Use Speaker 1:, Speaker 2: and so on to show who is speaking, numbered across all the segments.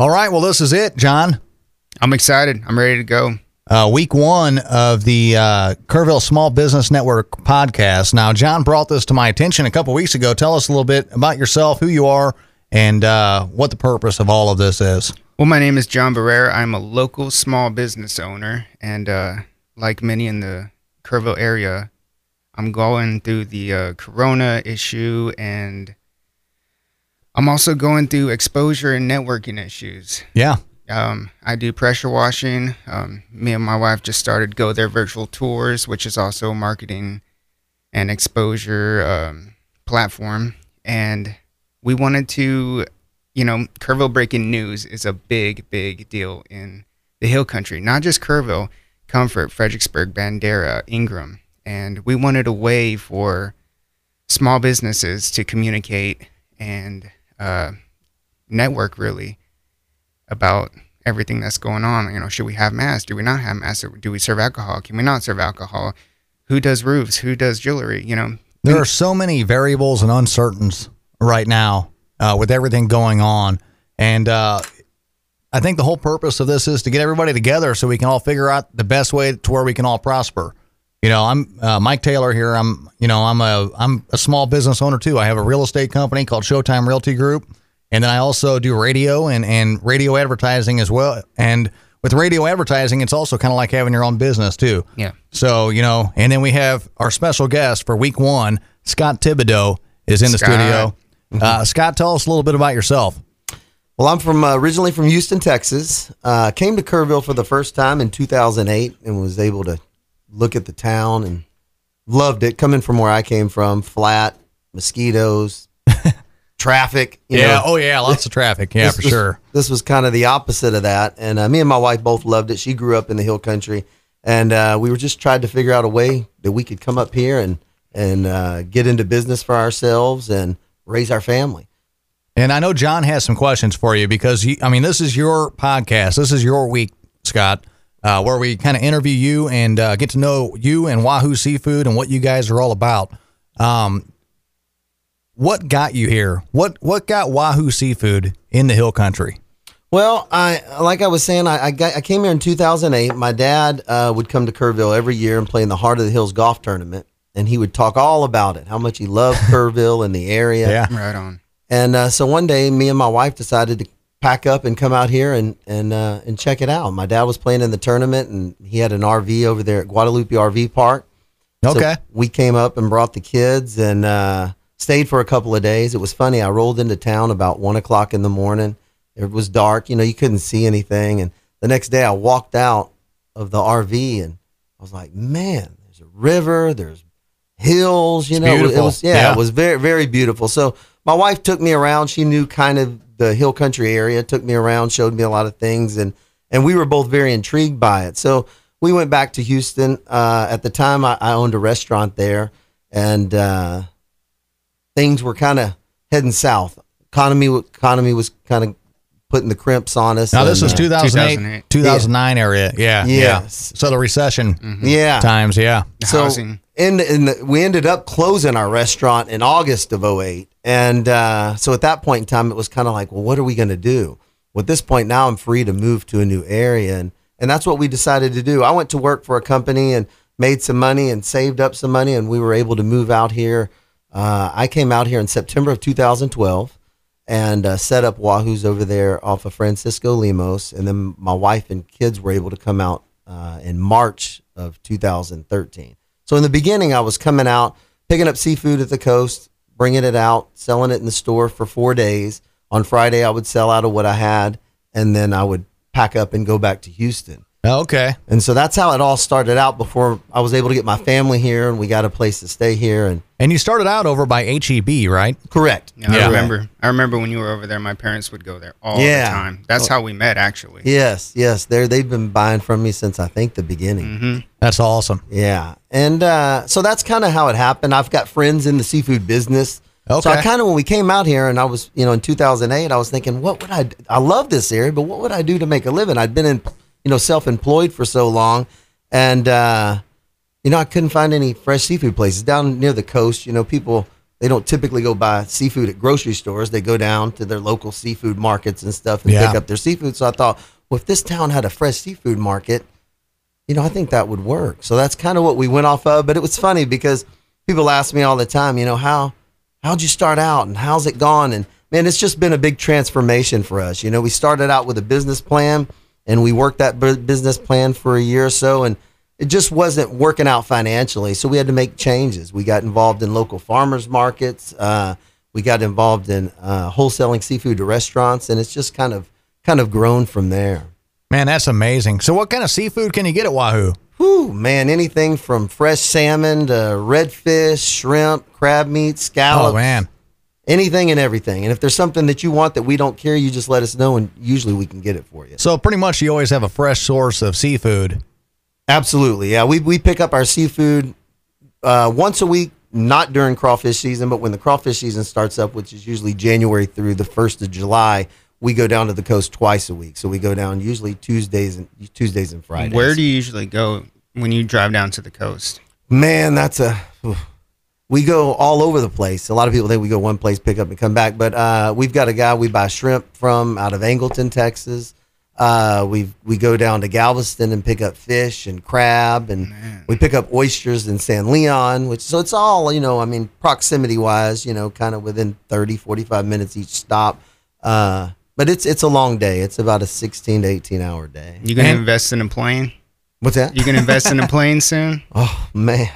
Speaker 1: All right. Well, this is it, John.
Speaker 2: I'm excited. I'm ready to go.
Speaker 1: Uh, week one of the uh, Kerrville Small Business Network podcast. Now, John brought this to my attention a couple weeks ago. Tell us a little bit about yourself, who you are, and uh, what the purpose of all of this is.
Speaker 2: Well, my name is John Barrera. I'm a local small business owner, and uh, like many in the Kerrville area, I'm going through the uh, Corona issue, and I'm also going through exposure and networking issues.
Speaker 1: Yeah.
Speaker 2: Um, I do pressure washing. Um, me and my wife just started Go There Virtual Tours, which is also a marketing and exposure um, platform. And we wanted to, you know, Kerrville Breaking News is a big, big deal in the Hill Country, not just Kerrville, Comfort, Fredericksburg, Bandera, Ingram. And we wanted a way for small businesses to communicate and uh, network really about everything that's going on. You know, should we have masks? Do we not have masks? Do we serve alcohol? Can we not serve alcohol? Who does roofs? Who does jewelry? You know,
Speaker 1: there are so many variables and uncertainties right now uh, with everything going on, and uh, I think the whole purpose of this is to get everybody together so we can all figure out the best way to where we can all prosper. You know, I'm uh, Mike Taylor here. I'm, you know, I'm a I'm a small business owner too. I have a real estate company called Showtime Realty Group. And then I also do radio and, and radio advertising as well. And with radio advertising, it's also kind of like having your own business too.
Speaker 2: Yeah.
Speaker 1: So, you know, and then we have our special guest for week one, Scott Thibodeau is in the
Speaker 2: Scott.
Speaker 1: studio. Uh, Scott, tell us a little bit about yourself.
Speaker 3: Well, I'm from uh, originally from Houston, Texas. Uh, came to Kerrville for the first time in 2008 and was able to look at the town and loved it. Coming from where I came from, flat, mosquitoes, traffic. You
Speaker 1: yeah.
Speaker 3: know,
Speaker 1: oh, yeah. Lots of traffic. Yeah,
Speaker 3: this
Speaker 1: for
Speaker 3: was-
Speaker 1: sure.
Speaker 3: This was kind of the opposite of that. And uh, me and my wife both loved it. She grew up in the hill country, and uh, we were just trying to figure out a way that we could come up here and and uh, get into business for ourselves and raise our family.
Speaker 1: And I know John has some questions for you because, you, I mean, this is your podcast. This is your week, Scott, uh, where we kind of interview you and uh, get to know you and Wahoo Seafood and what you guys are all about. Um, what got you here? What what got Wahoo Seafood in the Hill Country?
Speaker 3: Well, I like I was saying, I I, got, I came here in 2008. My dad uh, would come to Kerrville every year and play in the Heart of the Hills golf tournament, and he would talk all about it, how much he loved Kerrville and the area.
Speaker 1: Yeah.
Speaker 2: right on.
Speaker 3: And uh, so one day, me and my wife decided to pack up and come out here and and uh, and check it out. My dad was playing in the tournament, and he had an RV over there at Guadalupe RV Park. So
Speaker 1: Okay.
Speaker 3: we came up and brought the kids and uh, stayed for a couple of days. It was funny. I rolled into town about one o'clock in the morning. It was dark. You know, you couldn't see anything. And the next day, I walked out of the RV and I was like, man, there's a river. There's hills. You
Speaker 1: It's
Speaker 3: know, it
Speaker 1: beautiful.
Speaker 3: was yeah,
Speaker 1: Yeah.
Speaker 3: it was very very beautiful. So my wife took me around. She knew kind of the hill country area. Took me around, showed me a lot of things, and and we were both very intrigued by it. So we went back to Houston. Uh, at the time, I, I owned a restaurant there, and uh, things were kind of heading south. Economy economy was kind of putting the crimps on us.
Speaker 1: Now this was
Speaker 3: uh,
Speaker 1: 2008,
Speaker 2: 2008.
Speaker 1: 2009 area. Yeah.
Speaker 3: Yes.
Speaker 1: Yeah. So the recession
Speaker 2: Mm-hmm.
Speaker 3: yeah.
Speaker 1: times. Yeah.
Speaker 3: so
Speaker 2: Housing.
Speaker 3: in, in the, we ended up closing our restaurant in August of 08. And uh, so at that point in time, it was kind of like, well, what are we going to do? Well, at this point now, I'm free to move to a new area. And, and that's what we decided to do. I went to work for a company and made some money and saved up some money, and we were able to move out here. Uh, I came out here in September of 2012 and uh, set up Wahoo's over there off of Francisco Lemos. And then my wife and kids were able to come out uh, in March of 2013. So in the beginning, I was coming out, picking up seafood at the coast, bringing it out, selling it in the store for four days. On Friday, I would sell out of what I had, and then I would pack up and go back to Houston.
Speaker 1: Okay.
Speaker 3: And so that's how it all started out before I was able to get my family here and we got a place to stay here. And
Speaker 1: And you started out over by HEB, right?
Speaker 3: correct.
Speaker 2: Yeah,
Speaker 1: Yeah.
Speaker 2: I remember. I remember when you were over there. My parents would go there all
Speaker 3: Yeah.
Speaker 2: the time. That's how we met, actually.
Speaker 3: Yes, yes. They're, they've been buying from me since I think the beginning.
Speaker 2: Mm-hmm.
Speaker 1: That's awesome.
Speaker 3: Yeah. And uh, so that's kind of how it happened. I've got friends in the seafood business. So I kind of, when we came out here and I was, you know, in 2008, I was thinking, what would I? I love this area, but what would I do to make a living? I'd been in, you know, self employed for so long. And, uh, you know, I couldn't find any fresh seafood places down near the coast. You know, people they don't typically go buy seafood at grocery stores. They go down to their local seafood markets and stuff and
Speaker 1: Yeah.
Speaker 3: pick up their seafood. So I thought, well, if this town had a fresh seafood market, you know, I think that would work. So that's kind of what we went off of. But it was funny because people ask me all the time, you know, how how'd you start out and how's it gone? And man, it's just been a big transformation for us. You know, we started out with a business plan and we worked that bu- business plan for a year or so and it just wasn't working out financially. So we had to make changes. We got involved in local farmers markets. Uh, we got involved in uh, wholesaling seafood to restaurants, and it's just kind of kind of grown from there.
Speaker 1: Man, that's amazing. So, what kind of seafood can you get at Wahoo?
Speaker 3: Whew, man, anything from fresh salmon to redfish, shrimp, crab meat, scallops.
Speaker 1: Oh man,
Speaker 3: anything and everything. And if there's something that you want that we don't carry, you just let us know, and usually we can get it for you.
Speaker 1: so pretty much you always have a fresh source of seafood.
Speaker 3: Absolutely, yeah. We we pick up our seafood uh, once a week, not during crawfish season, but when the crawfish season starts up, which is usually January through the first of July. We go down to the coast twice a week, so we go down usually Tuesdays and Tuesdays and Fridays.
Speaker 2: Where do you usually go when you drive down to the coast?
Speaker 3: Man, that's a. We go all over the place. A lot of people think we go one place, pick up, and come back. But uh, we've got a guy we buy shrimp from out of Angleton, Texas. Uh, we we go down to Galveston and pick up fish and crab, and we pick up oysters in San Leon. Which so it's all you know. I mean, proximity wise, you know, kind of within 30, 45 minutes each stop. Uh, but it's it's a long day. It's about a sixteen to eighteen hour day.
Speaker 2: You gonna
Speaker 1: And-
Speaker 2: invest in a plane?
Speaker 3: What's that?
Speaker 2: You gonna invest in a plane soon?
Speaker 3: Oh man,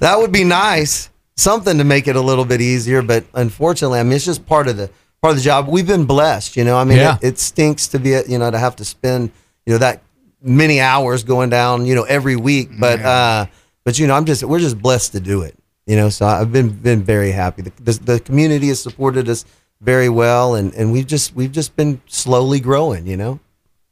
Speaker 3: that would be nice. Something to make it a little bit easier, but unfortunately, I mean, it's just part of the part of the job. We've been blessed, you know. I mean,
Speaker 1: Yeah.
Speaker 3: it, it stinks to be, you know, to have to spend, you know, that many hours going down, you know, every week. But, uh, but you know, I'm just, we're just blessed to do it, you know. So I've been been very happy. The, the, the community has supported us very well, and and we've just we've just been slowly growing, you know.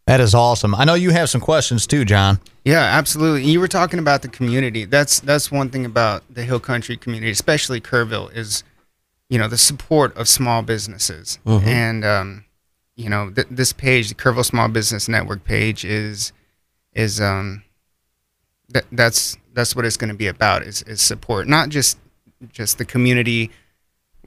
Speaker 1: That is awesome. I know you have some questions too, John.
Speaker 2: Yeah, absolutely. You were talking about the community. That's that's one thing about the Hill Country community, especially Kerrville, is you know the support of small businesses. And um, you know th- this page, the Kerrville Small Business Network page, is is um that that's that's what it's going to be about is is support, not just just the community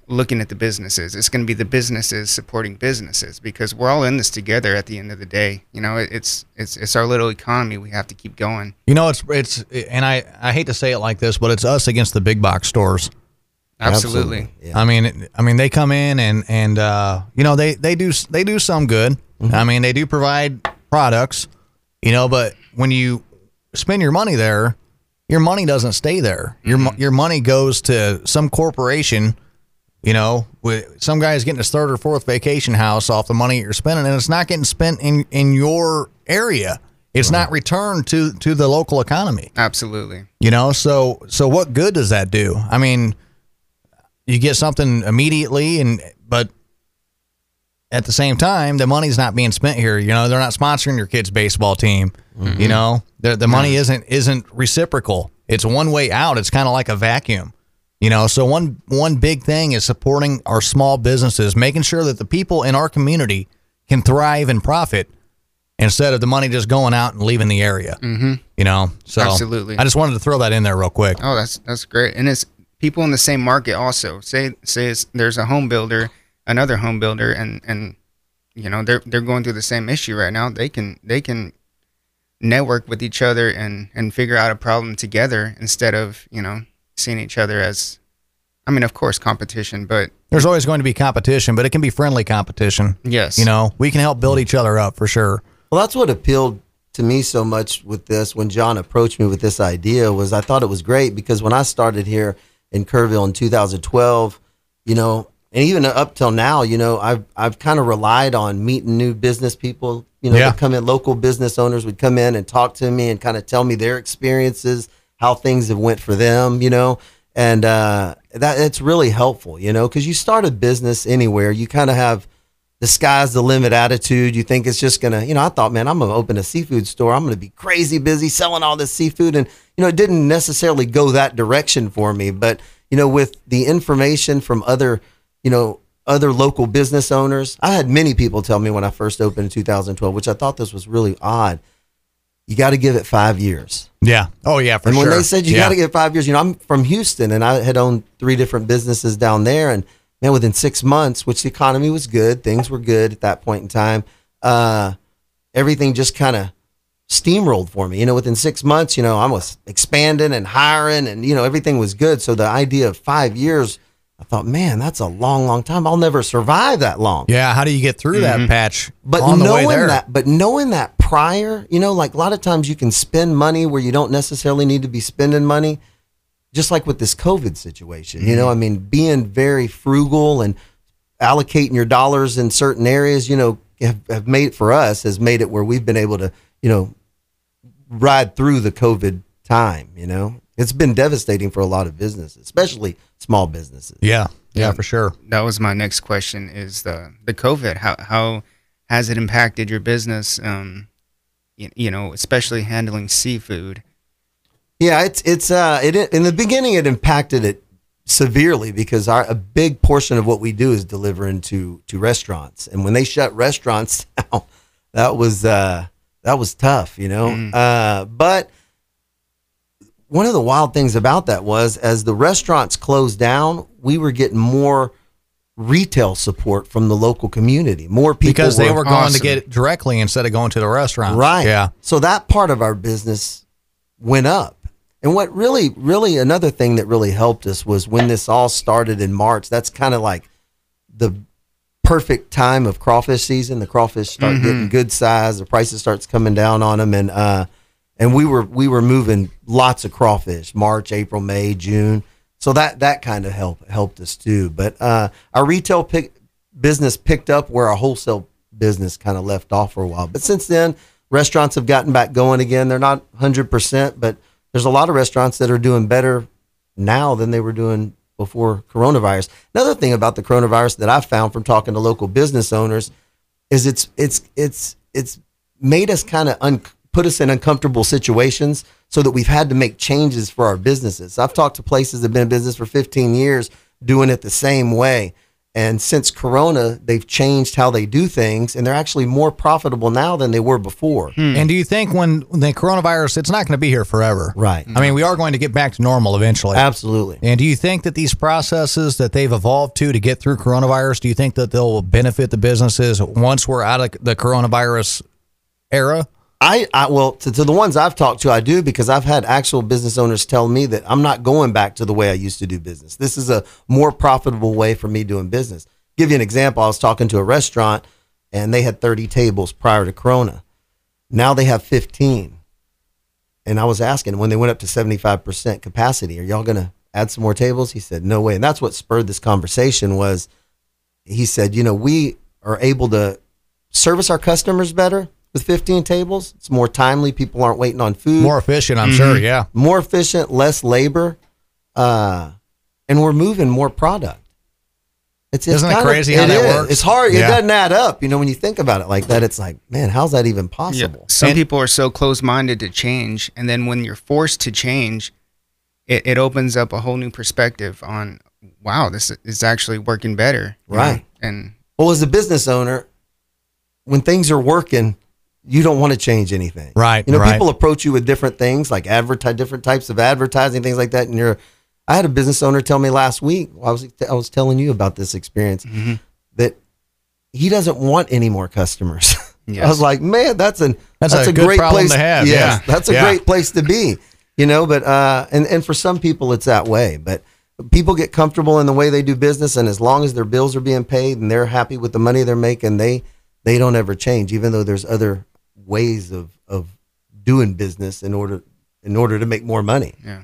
Speaker 2: looking at the businesses. It's going to be the businesses supporting businesses because we're all in this together at the end of the day. You know, it's it's it's our little economy. We have to keep going.
Speaker 1: You know, it's it's, and I I hate to say it like this, but it's us against the big box stores.
Speaker 2: Absolutely.
Speaker 3: Yeah.
Speaker 1: I mean, I mean, they come in and and uh, you know they they do they do some good. I mean, they do provide products, you know, but when you spend your money there, your money doesn't stay there. Your your money goes to some corporation. You know, with some guy's getting his third or fourth vacation house off the money you're spending, and it's not getting spent in in your area. It's not returned to to the local economy.
Speaker 2: Absolutely.
Speaker 1: You know, so so what good does that do? I mean, you get something immediately, and but at the same time, the money's not being spent here. You know, they're not sponsoring your kid's baseball team. Mm-hmm. You know, the the money isn't isn't reciprocal. It's one way out. It's kind of like a vacuum. You know, so one one big thing is supporting our small businesses, making sure that the people in our community can thrive and profit instead of the money just going out and leaving the area. Mm-hmm. You know, so
Speaker 2: Absolutely.
Speaker 1: I just wanted to throw that in there real quick.
Speaker 2: Oh, that's that's great. And it's people in the same market also. Say say it's, there's a home builder, another home builder, and and you know they're they're going through the same issue right now. They can they can network with each other and and figure out a problem together instead of you know seeing each other as, I mean, of course, competition, but
Speaker 1: There's always going to be competition, but it can be friendly competition.
Speaker 2: yes,
Speaker 1: You know, we can help build each other up for sure.
Speaker 3: Well, that's what appealed to me so much with this when John approached me with this idea was I thought it was great because when I started here in Kerrville in 2012, you know, and even up till now, you know, I've I've kind of relied on meeting new business people. You know,
Speaker 1: Yeah.
Speaker 3: come in, local business owners would come in and talk to me and kind of tell me their experiences, how things have went for them. You know, and uh, that it's really helpful. You know, because you start a business anywhere, you kind of have the sky's the limit attitude. You think it's just gonna, you know, I thought, man, I'm gonna open a seafood store. I'm gonna be crazy busy selling all this seafood. And, you know, it didn't necessarily go that direction for me. But, you know, with the information from other, you know, other local business owners, I had many people tell me when I first opened in 2012, which I thought this was really odd. You got to give it five years.
Speaker 1: Yeah. Oh yeah, for
Speaker 3: and
Speaker 1: sure.
Speaker 3: when they said you
Speaker 1: yeah.
Speaker 3: got to give it five years, you know, I'm from Houston and I had owned three different businesses down there. And man, within six months, which the economy was good, things were good at that point in time, uh, everything just kind of steamrolled for me. You know, within six months, you know, I was expanding and hiring and, you know, everything was good. So the idea of five years, I thought, man, that's a long, long time. I'll never survive that long.
Speaker 1: yeah. How do you get through that mm-hmm. patch?
Speaker 3: But
Speaker 1: on the way
Speaker 3: knowing
Speaker 1: there?
Speaker 3: that, but knowing that prior, you know, like a lot of times you can spend money where you don't necessarily need to be spending money. Just like with this COVID situation, you know, mm-hmm. I mean, being very frugal and allocating your dollars in certain areas, you know, have, have made for us has made it where we've been able to, you know, ride through the COVID time. You know, it's been devastating for a lot of businesses, especially small businesses.
Speaker 1: Yeah. Yeah, for sure.
Speaker 2: That was my next question: is the the COVID how how has it impacted your business? Um, you, you know, especially handling seafood.
Speaker 3: Yeah, it's it's uh it in the beginning it impacted it severely because our a big portion of what we do is delivering to to restaurants, and when they shut restaurants down, that was uh that was tough, you know. Uh, but one of the wild things about that was as the restaurants closed down, we were getting more retail support from the local community. More people
Speaker 1: Because they were going to get it directly instead of going to the restaurant.
Speaker 3: Right.
Speaker 1: Yeah.
Speaker 3: So that part of our business went up. And what really, really another thing that really helped us was when this all started in March. That's kind of like the perfect time of crawfish season. The crawfish start getting good size. The prices starts coming down on them, and uh, and we were we were moving lots of crawfish March, April, May, June. So that that kind of helped helped us too. But uh, our retail pick, business picked up where our wholesale business kind of left off for a while. But since then, restaurants have gotten back going again. They're not hundred percent, but there's a lot of restaurants that are doing better now than they were doing before coronavirus. Another thing about the coronavirus that I've found from talking to local business owners is it's it's it's it's made us kind of un- put us in uncomfortable situations so that we've had to make changes for our businesses. I've talked to places that have been in business for 15 years doing it the same way. And since Corona, they've changed how they do things, and they're actually more profitable now than they were before. Hmm.
Speaker 1: And do you think when the coronavirus, it's not going to be here forever?
Speaker 3: Right.
Speaker 1: I mean, we are going to get back to normal eventually.
Speaker 3: Absolutely.
Speaker 1: And do you think that these processes that they've evolved to to get through coronavirus, do you think that they'll benefit the businesses once we're out of the coronavirus era?
Speaker 3: I, I well to, to the ones I've talked to, I do because I've had actual business owners tell me that I'm not going back to the way I used to do business. This is a more profitable way for me doing business. Give you an example. I was talking to a restaurant and they had 30 tables prior to Corona. Now they have 15. And I was asking when they went up to 75% capacity, are y'all going to add some more tables? He said, no way. And that's what spurred this conversation was he said, you know, we are able to service our customers better with 15 tables. It's more timely. People aren't waiting on food.
Speaker 1: More efficient, I'm sure. Yeah.
Speaker 3: more efficient, less labor, uh, and we're moving more product. It's, it's
Speaker 1: Isn't it
Speaker 3: kinda-
Speaker 1: crazy how
Speaker 3: it
Speaker 1: that
Speaker 3: is.
Speaker 1: works?
Speaker 3: It's hard. It doesn't add up. You know, when you think about it like that, it's like, man, how's that even possible?
Speaker 2: Some
Speaker 1: And-
Speaker 2: people are so close minded to change, and then when you're forced to change, it, it opens up a whole new perspective on, wow, this is actually working better. you know?
Speaker 3: Right.
Speaker 2: And
Speaker 3: Well, as a business owner, when things are working, you don't want to change anything.
Speaker 1: Right,
Speaker 3: You know,
Speaker 1: right.
Speaker 3: people approach you with different things, like advertise different types of advertising, things like that. And you're, I had a business owner tell me last week. I was I was telling you about this experience
Speaker 2: Mm-hmm.
Speaker 3: that he doesn't want any more customers. I was like, man, that's an
Speaker 1: That's
Speaker 3: that's,
Speaker 1: a
Speaker 3: a, great place
Speaker 1: to have,
Speaker 3: Yes,
Speaker 1: yeah.
Speaker 3: that's a
Speaker 1: Yeah.
Speaker 3: great place to be. You know, but uh, and and for some people it's that way, but. People get comfortable in the way they do business, and as long as their bills are being paid and they're happy with the money they're making, they they don't ever change. Even though there's other ways of of doing business in order in order to make more money.
Speaker 2: yeah,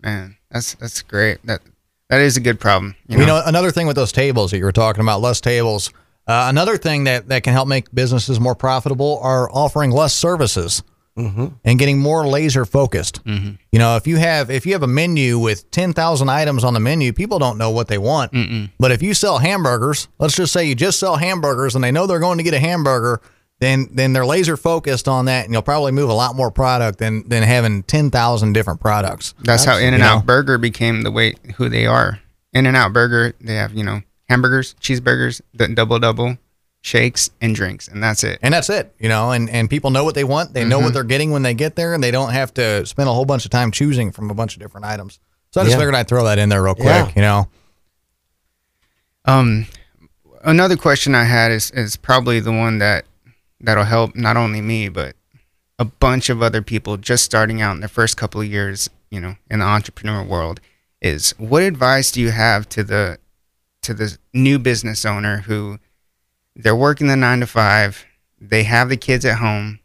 Speaker 2: man, that's that's great. That that is a good problem. You
Speaker 1: You
Speaker 2: know,
Speaker 1: know, another thing with those tables that you were talking about, less tables. Uh, another thing that, that can help make businesses more profitable are offering less services and getting more laser focused. You know, if you have if you have a menu with ten thousand items on the menu, people don't know what they want. But if you sell hamburgers, let's just say you just sell hamburgers and they know they're going to get a hamburger, then then they're laser focused on that, and you'll probably move a lot more product than than having ten thousand different products.
Speaker 2: that's how In and. Out Burger became the way who they are. In and Out Burger, they have you know hamburgers, cheeseburgers, the double double, shakes, and drinks, and that's it.
Speaker 1: and that's it. You know, and and people know what they want. They know what they're getting when they get there, and they don't have to spend a whole bunch of time choosing from a bunch of different items. So I just
Speaker 3: Yeah.
Speaker 1: figured I'd throw that in there real quick.
Speaker 3: Yeah.
Speaker 1: You know,
Speaker 2: Um, another question I had is is probably the one that that'll help not only me but a bunch of other people just starting out in their first couple of years, you know, in the entrepreneur world. Is what advice do you have to the to the new business owner who they're working the nine to five, they have the kids at home,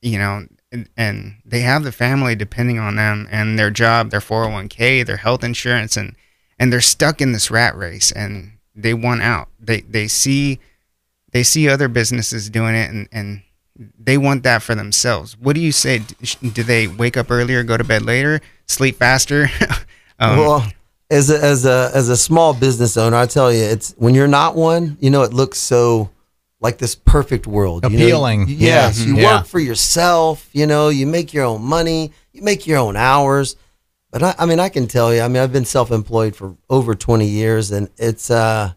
Speaker 2: you know, and, and they have the family depending on them and their job, their 401k, their health insurance, and and they're stuck in this rat race and they want out. They they see they see other businesses doing it and and they want that for themselves. What do you say? Do they wake up earlier, go to bed later, sleep faster? um,
Speaker 3: well, as a, as a as a small business owner, I tell you, it's when you're not one, you know, it looks so like this perfect world. you know?
Speaker 1: Appealing.
Speaker 3: yes,
Speaker 1: Yeah.
Speaker 3: you
Speaker 1: Yeah.
Speaker 3: work for yourself. You know, you make your own money, you make your own hours. But I, I mean, I can tell you, I mean, I've been self-employed for over 20 years, and it's uh,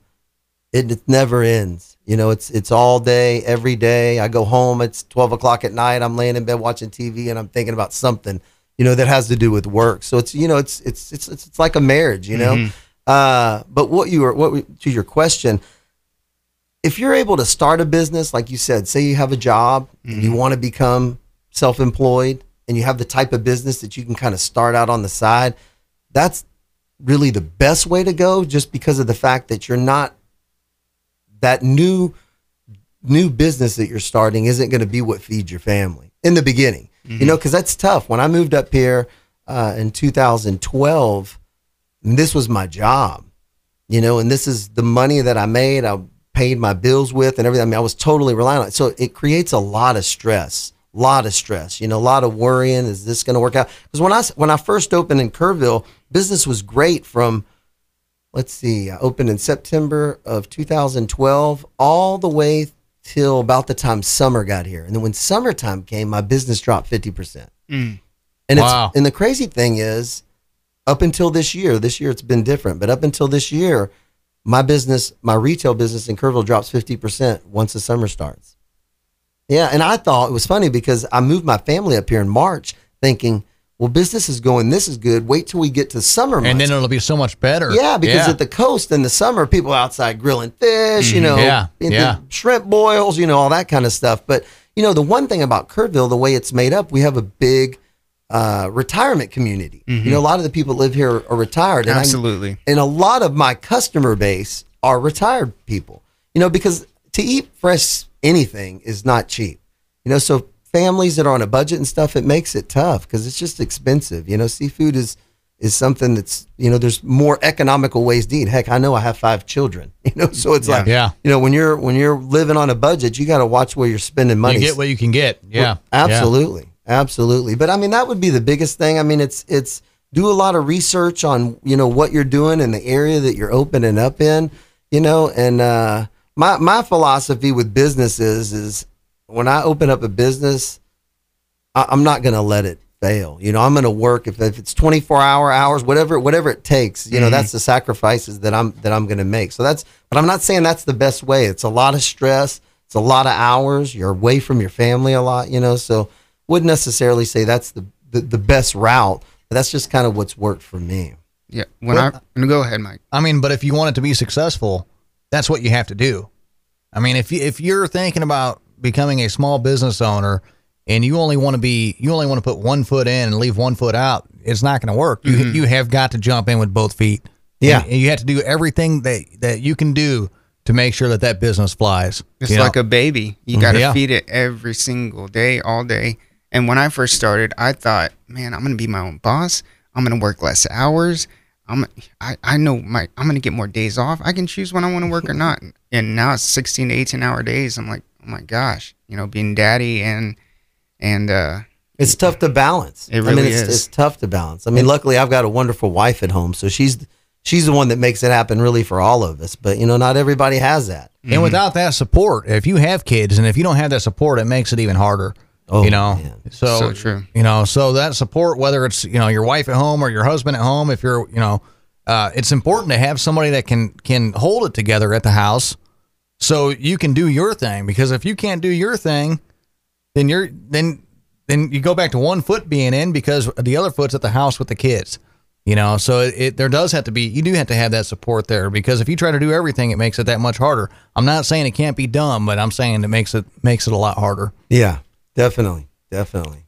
Speaker 3: it, it never ends. You know, it's it's all day, every day. I go home, it's 12 o'clock at night. I'm laying in bed watching TV, and I'm thinking about something, you know, that has to do with work. So it's you know, it's it's it's it's, it's like a marriage, you know. Uh, but what you were what we- to your question, if you're able to start a business, like you said, say you have a job and you want to become self-employed, and you have the type of business that you can kind of start out on the side, that's really the best way to go just because of the fact that you're not that new new business that you're starting isn't going to be what feeds your family in the beginning. You know because that's tough. When i moved up here uh, in 2012 this was my job you know and this is the money that i made i paid my bills with and everything. I mean i was totally relying on it. So it creates a lot of stress a lot of stress you know a lot of worrying. Is this going to work out? Because when i when i first opened in kerrville business was great from let's see, I opened in September of 2012, all the way till about the time summer got here. And then when summertime came, my business dropped 50%.
Speaker 2: Mm.
Speaker 3: And
Speaker 1: Wow.
Speaker 3: it's and the crazy thing is, up until this year, this year it's been different, but up until this year, my business, my retail business in Kerrville drops 50% once the summer starts. Yeah, and I thought it was funny because I moved my family up here in March thinking, well, business is going, this is good. Wait till we get to summer months.
Speaker 1: and then it'll be so much better.
Speaker 3: Yeah, because
Speaker 1: yeah.
Speaker 3: at the coast in the summer, people outside grilling fish, you know,
Speaker 1: Mm-hmm. Yeah, yeah.
Speaker 3: the shrimp boils, you know, all that kind of stuff. But you know, the one thing about Kerrville, the way it's made up, we have a big uh, retirement community. You know, a lot of the people that live here are retired, and I-
Speaker 2: Absolutely.
Speaker 3: and a lot of my customer base are retired people. You know, because to eat fresh anything is not cheap. You know, so families that are on a budget and stuff, it makes it tough because it's just expensive. You know, seafood is is something that's you know there's more economical ways to eat. Heck, I know I have five children. You know, so it's like
Speaker 1: Yeah.
Speaker 3: you know when you're when you're living on a budget, you got to watch where you're spending money.
Speaker 1: you get what you can get. Yeah,
Speaker 3: Absolutely. Absolutely. But I mean that would be the biggest thing. I mean it's it's do a lot of research on, you know, what you're doing in the area that you're opening up in, you know, and uh my my philosophy with businesses is when I open up a business, I, I'm not going to let it fail. You know, I'm going to work if, if it's 24 hour hours, whatever whatever it takes. You know, that's mm-hmm. the sacrifices that I'm that I'm going to make. So that's, but I'm not saying that's the best way. It's a lot of stress. It's a lot of hours. You're away from your family a lot. You know, so wouldn't necessarily say that's the the, the best route. But that's just kind of what's worked for me.
Speaker 2: Yeah. When
Speaker 1: Well-
Speaker 2: I go ahead, Mike.
Speaker 1: I mean, but if you want it to be successful, that's what you have to do. I mean, if you, if you're thinking about becoming a small business owner and you only want to be you only want to put one foot in and leave one foot out, it's not going to work. You mm-hmm. you have got to jump in with both feet.
Speaker 3: Yeah.
Speaker 1: and, and you have to do everything that that you can do to make sure that that business flies.
Speaker 2: It's
Speaker 1: You know?
Speaker 2: like a baby. You mm-hmm. got to
Speaker 1: Yeah.
Speaker 2: feed it every single day, all day. And when I first started, I thought, man, I'm gonna be my own boss. I'm gonna work less hours. I'm I, I know my I'm gonna get more days off. I can choose when I want to work or not. And now it's 16 to 18 hour days. I'm like, oh my gosh, you know, being daddy and and uh,
Speaker 3: It's tough to balance.
Speaker 2: It
Speaker 3: I mean,
Speaker 2: really
Speaker 3: it's,
Speaker 2: is.
Speaker 3: it's tough to balance. I mean, luckily I've got a wonderful wife at home, so she's she's the one that makes it happen really for all of us. But you know, not everybody has that.
Speaker 1: And without that support, if you have kids and if you don't have that support, it makes it even harder.
Speaker 3: Oh,
Speaker 1: you know,
Speaker 3: man.
Speaker 1: so
Speaker 2: So true.
Speaker 1: You know, so that support, whether it's you know your wife at home or your husband at home, if you're you know, uh, it's important to have somebody that can can hold it together at the house, so you can do your thing. Because if you can't do your thing, then you're then then you go back to one foot being in because the other foot's at the house with the kids. You know, so it, it there does have to be you do have to have that support there because if you try to do everything, it makes it that much harder. I'm not saying it can't be done, but I'm saying it makes it makes it a lot harder.
Speaker 3: Yeah, definitely, definitely.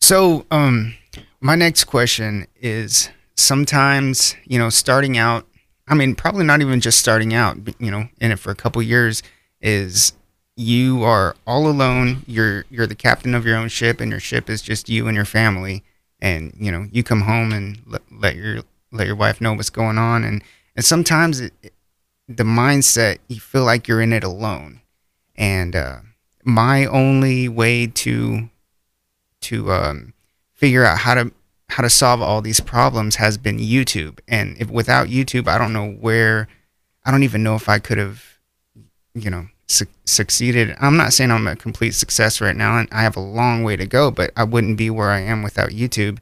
Speaker 2: So, um, my next question is sometimes, you know, starting out, I mean, probably not even just starting out, you know, in it for a couple years is you are all alone. You're, you're the captain of your own ship and your ship is just you and your family. And, you know, you come home and let, let your, let your wife know what's going on. And, and sometimes it, it- the mindset, you feel like you're in it alone. And, uh, my only way to to um, figure out how to how to solve all these problems has been YouTube. And if without YouTube, I don't know where, I don't even know if I could have, you know, su- succeeded. I'm not saying I'm a complete success right now, and I have a long way to go, but I wouldn't be where I am without YouTube.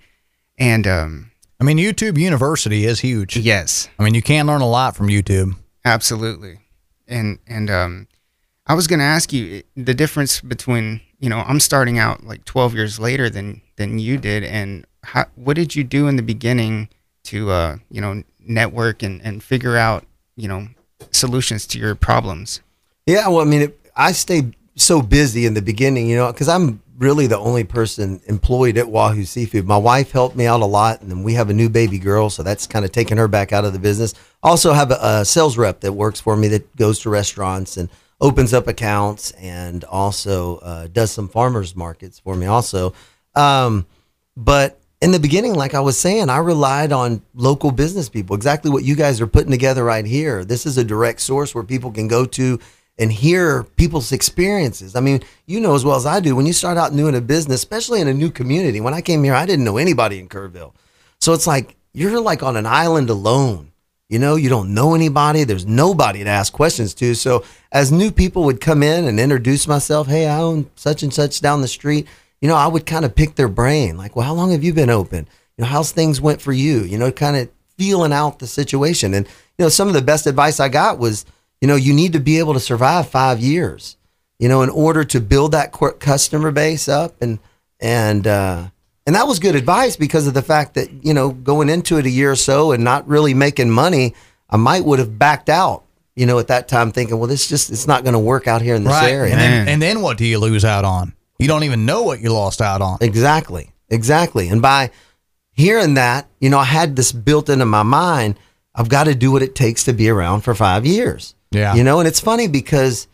Speaker 2: And um,
Speaker 1: I mean, YouTube University is huge.
Speaker 2: yes,
Speaker 1: I mean, you can learn a lot from YouTube.
Speaker 2: Absolutely. And and um I was going to ask you the difference between, you know, I'm starting out like 12 years later than than you did and how, what did you do in the beginning to uh, you know, network and and figure out, you know, solutions to your problems?
Speaker 3: Yeah, well, I mean, it, I stayed so busy in the beginning, you know, because I'm really the only person employed at Wahoo Seafood. My wife helped me out a lot, and then we have a new baby girl, so that's kind of taking her back out of the business. Also, have a, a sales rep that works for me that goes to restaurants and opens up accounts, and also uh, does some farmers markets for me, also. Um, but in the beginning, like I was saying, I relied on local business people. Exactly what you guys are putting together right here. This is a direct source where people can go to and hear people's experiences. I mean, you know as well as I do, when you start out new in a business, especially in a new community. When I came here, I didn't know anybody in Kerrville. So it's like you're like on an island alone. You know, you don't know anybody. There's nobody to ask questions to. So as new people would come in and introduce myself, hey, I own such and such down the street. You know, I would kind of pick their brain, like, well, how long have you been open? You know, how's things went for you? You know, kind of feeling out the situation. And you know, some of the best advice I got was, you know, you need to be able to survive five years. You know, in order to build that customer base up and and uh, and that was good advice because of the fact that you know going into it a year or so and not really making money, I might would have backed out. You know, at that time thinking, well, this just it's not going to work out here in this area.
Speaker 1: And then, and then what do you lose out on? You don't even know what you lost out on.
Speaker 3: Exactly. Exactly. And by hearing that, you know, I had this built into my mind. I've got to do what it takes to be around for five years.
Speaker 1: Yeah.
Speaker 3: You know, and it's funny because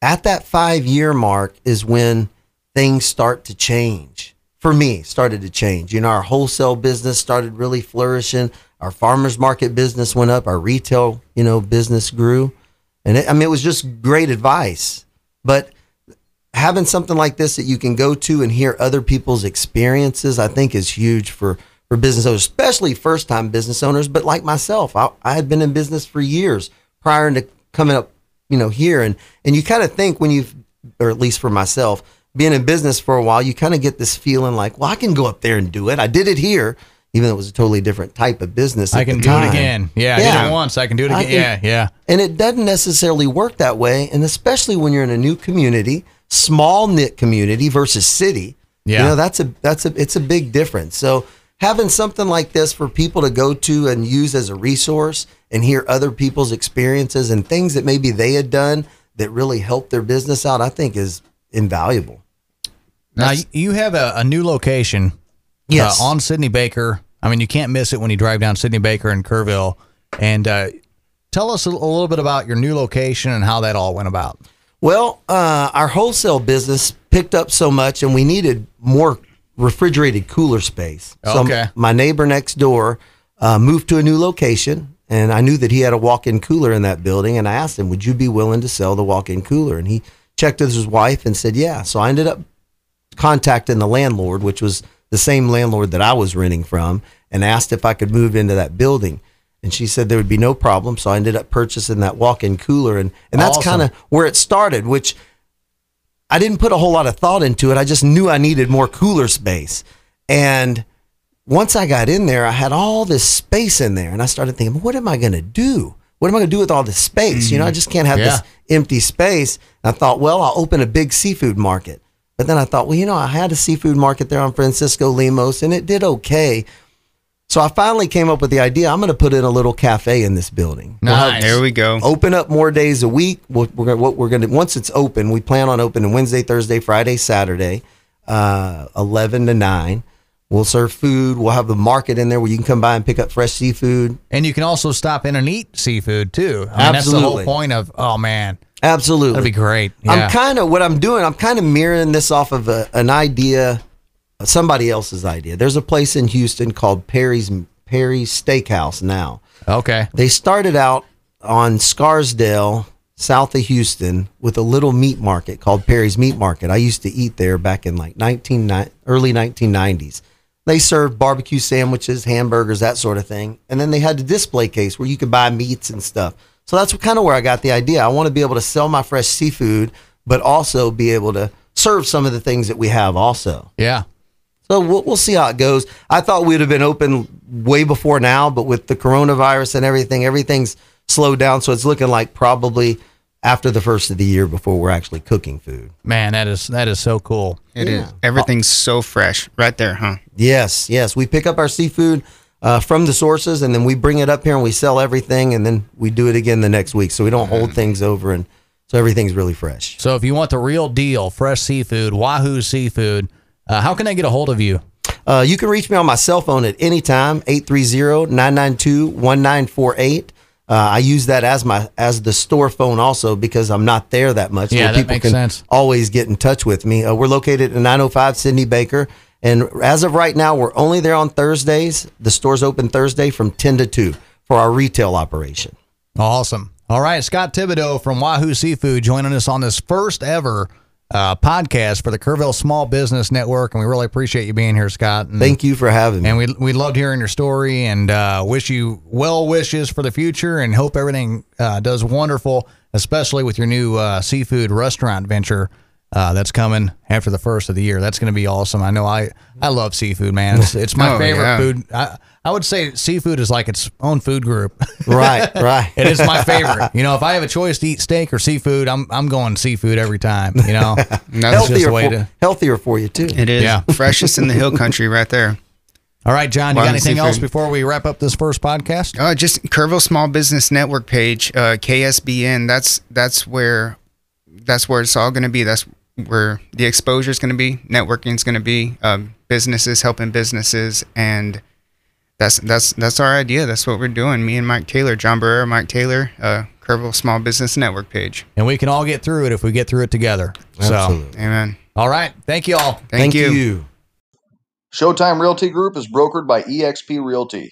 Speaker 3: at that five year mark is when things start to change. For me, started to change. You know, our wholesale business started really flourishing. Our farmers market business went up. Our retail, you know, business grew. And it, I mean, it was just great advice. But having something like this that you can go to and hear other people's experiences, I think is huge for, for business owners, especially first time business owners. But like myself, I, I had been in business for years prior to coming up, you know, here. And, and you kind of think when you've, or at least for myself, being in business for a while, you kind of get this feeling like, well, I can go up there and do it. I did it here, even though it was a totally different type of business.
Speaker 1: I can do it again. Yeah, I did
Speaker 3: Yeah.
Speaker 1: it once. I can do it again.
Speaker 3: can-
Speaker 1: yeah, yeah.
Speaker 3: And it doesn't necessarily work that way. And especially when you're in a new community, small knit community versus city.
Speaker 1: Yeah.
Speaker 3: You know, that's a that's a it's a big difference. So having something like this for people to go to and use as a resource and hear other people's experiences and things that maybe they had done that really helped their business out, I think is invaluable.
Speaker 1: Now
Speaker 2: That's-
Speaker 1: you you have a, a new location.
Speaker 3: Yes.
Speaker 1: Uh, on Sidney Baker. I mean, you can't miss it when you drive down Sidney Baker in Kerrville. And uh, tell us a, a little bit about your new location and how that all went about.
Speaker 3: Well, uh, our wholesale business picked up so much, and we needed more refrigerated cooler space. So
Speaker 1: Okay.
Speaker 3: my neighbor next door uh, moved to a new location, and I knew that he had a walk-in cooler in that building. And I asked him, "Would you be willing to sell the walk-in cooler?" And he checked with his wife and said, "Yeah." So I ended up contacting the landlord, which was the same landlord that I was renting from, and asked if I could move into that building. And she said there would be no problem. So I ended up purchasing that walk-in cooler, and and that's
Speaker 1: Awesome.
Speaker 3: kind of where it started. Which I didn't put a whole lot of thought into it. I just knew I needed more cooler space, and once I got in there, I had all this space in there, and I started thinking, what am I going to do what am I going to do with all this space? You know, I mm-hmm. just can't have
Speaker 1: Yeah.
Speaker 3: this empty space. And I thought, well, I'll open a big seafood market. But then I thought, well, you know, I had a seafood market there on Francisco Lemos and it did okay. So I finally came up with the idea I'm going to put in a little cafe in this building. We'll
Speaker 1: Nice.
Speaker 2: There we go.
Speaker 3: open up more days a week. We're gonna, what we're going to once it's open, we plan on opening Wednesday, Thursday, Friday, Saturday, uh, eleven to nine. We'll serve food. We'll have the market in there where you can come by and pick up fresh seafood.
Speaker 1: And you can also stop in and eat seafood too. I mean, that's the whole point of. Oh man,
Speaker 3: Absolutely,
Speaker 1: that'd be great. Yeah.
Speaker 3: I'm kind of what I'm doing. I'm kind of mirroring this off of a, an idea, somebody else's idea. There's a place in Houston called Perry's Perry's Steakhouse now.
Speaker 1: okay.
Speaker 3: They started out on Scarsdale, south of Houston, with a little meat market called Perry's Meat Market. I used to eat there back in like 19, early 1990s. They served barbecue sandwiches, hamburgers, that sort of thing. And then they had the display case where you could buy meats and stuff. So that's kind of where I got the idea. I want to be able to sell my fresh seafood, but also be able to serve some of the things that we have also.
Speaker 1: Yeah.
Speaker 3: So we'll, we'll see how it goes. I thought we'd have been open way before now, but with the coronavirus and everything, everything's slowed down. So it's looking like probably after the first of the year before we're actually cooking food.
Speaker 1: Man, that is that is so cool.
Speaker 2: It is.
Speaker 3: Yeah.
Speaker 2: Everything's so fresh right there, huh?
Speaker 3: Yes, yes. We pick up our seafood uh, from the sources and then we bring it up here and we sell everything and then we do it again the next week. So we don't hold things over and so everything's really fresh.
Speaker 1: So if you want the real deal, fresh seafood, Wahoo Seafood, uh, how can I get a hold of you?
Speaker 3: Uh, you can reach me on my cell phone at any time, 830-992-1948. Uh, I use that as my as the store phone also because I'm not there that much.
Speaker 1: Yeah,
Speaker 3: so
Speaker 1: that
Speaker 3: people
Speaker 1: makes
Speaker 3: can
Speaker 1: sense.
Speaker 3: always get in touch with me. Uh, we're located at 905 Sidney Baker. And as of right now, we're only there on Thursdays. The store's open Thursday from 10 to 2 for our retail operation.
Speaker 1: Awesome. All right, Scott Thibodeau from Wahoo Seafood joining us on this first ever uh, podcast for the Kerrville Small Business Network, and we really appreciate you being here, Scott. And,
Speaker 3: Thank you for having me.
Speaker 1: and we we loved hearing your story, and uh, wish you well wishes for the future, and hope everything uh, does wonderful, especially with your new uh, seafood restaurant venture. Uh, that's coming after the first of the year. That's going to be awesome. I know I, I love seafood, man. It's, it's my
Speaker 2: Oh,
Speaker 1: favorite
Speaker 2: yeah.
Speaker 1: food. I, I would say seafood is like its own food group.
Speaker 3: right, right.
Speaker 1: It is my favorite. You know, if I have a choice to eat steak or seafood, I'm I'm going seafood every time. You know,
Speaker 2: That's
Speaker 1: just
Speaker 3: healthier,
Speaker 1: way
Speaker 3: for,
Speaker 1: to-
Speaker 3: healthier for you, too.
Speaker 2: It is
Speaker 1: Yeah.
Speaker 2: freshest in the hill country right there.
Speaker 1: all right, John. You got
Speaker 2: Wahoo
Speaker 1: anything else before we wrap up this first podcast?
Speaker 2: Uh, just Kerrville Small Business Network page, uh, KSBN. That's that's where that's where it's all going to be. That's where the exposure is going to be. Networking is going to be. Um, businesses helping businesses, and that's that's that's our idea. That's what we're doing. Me and Mike Taylor, John Barrera, Mike Taylor, uh, Kerrville Small Business Network page.
Speaker 1: And we can all get through it if we get through it together. So,
Speaker 3: Absolutely.
Speaker 2: Amen.
Speaker 1: all right. Thank you all.
Speaker 2: Thank, you.
Speaker 3: you.
Speaker 4: Showtime Realty Group is brokered by eXp Realty.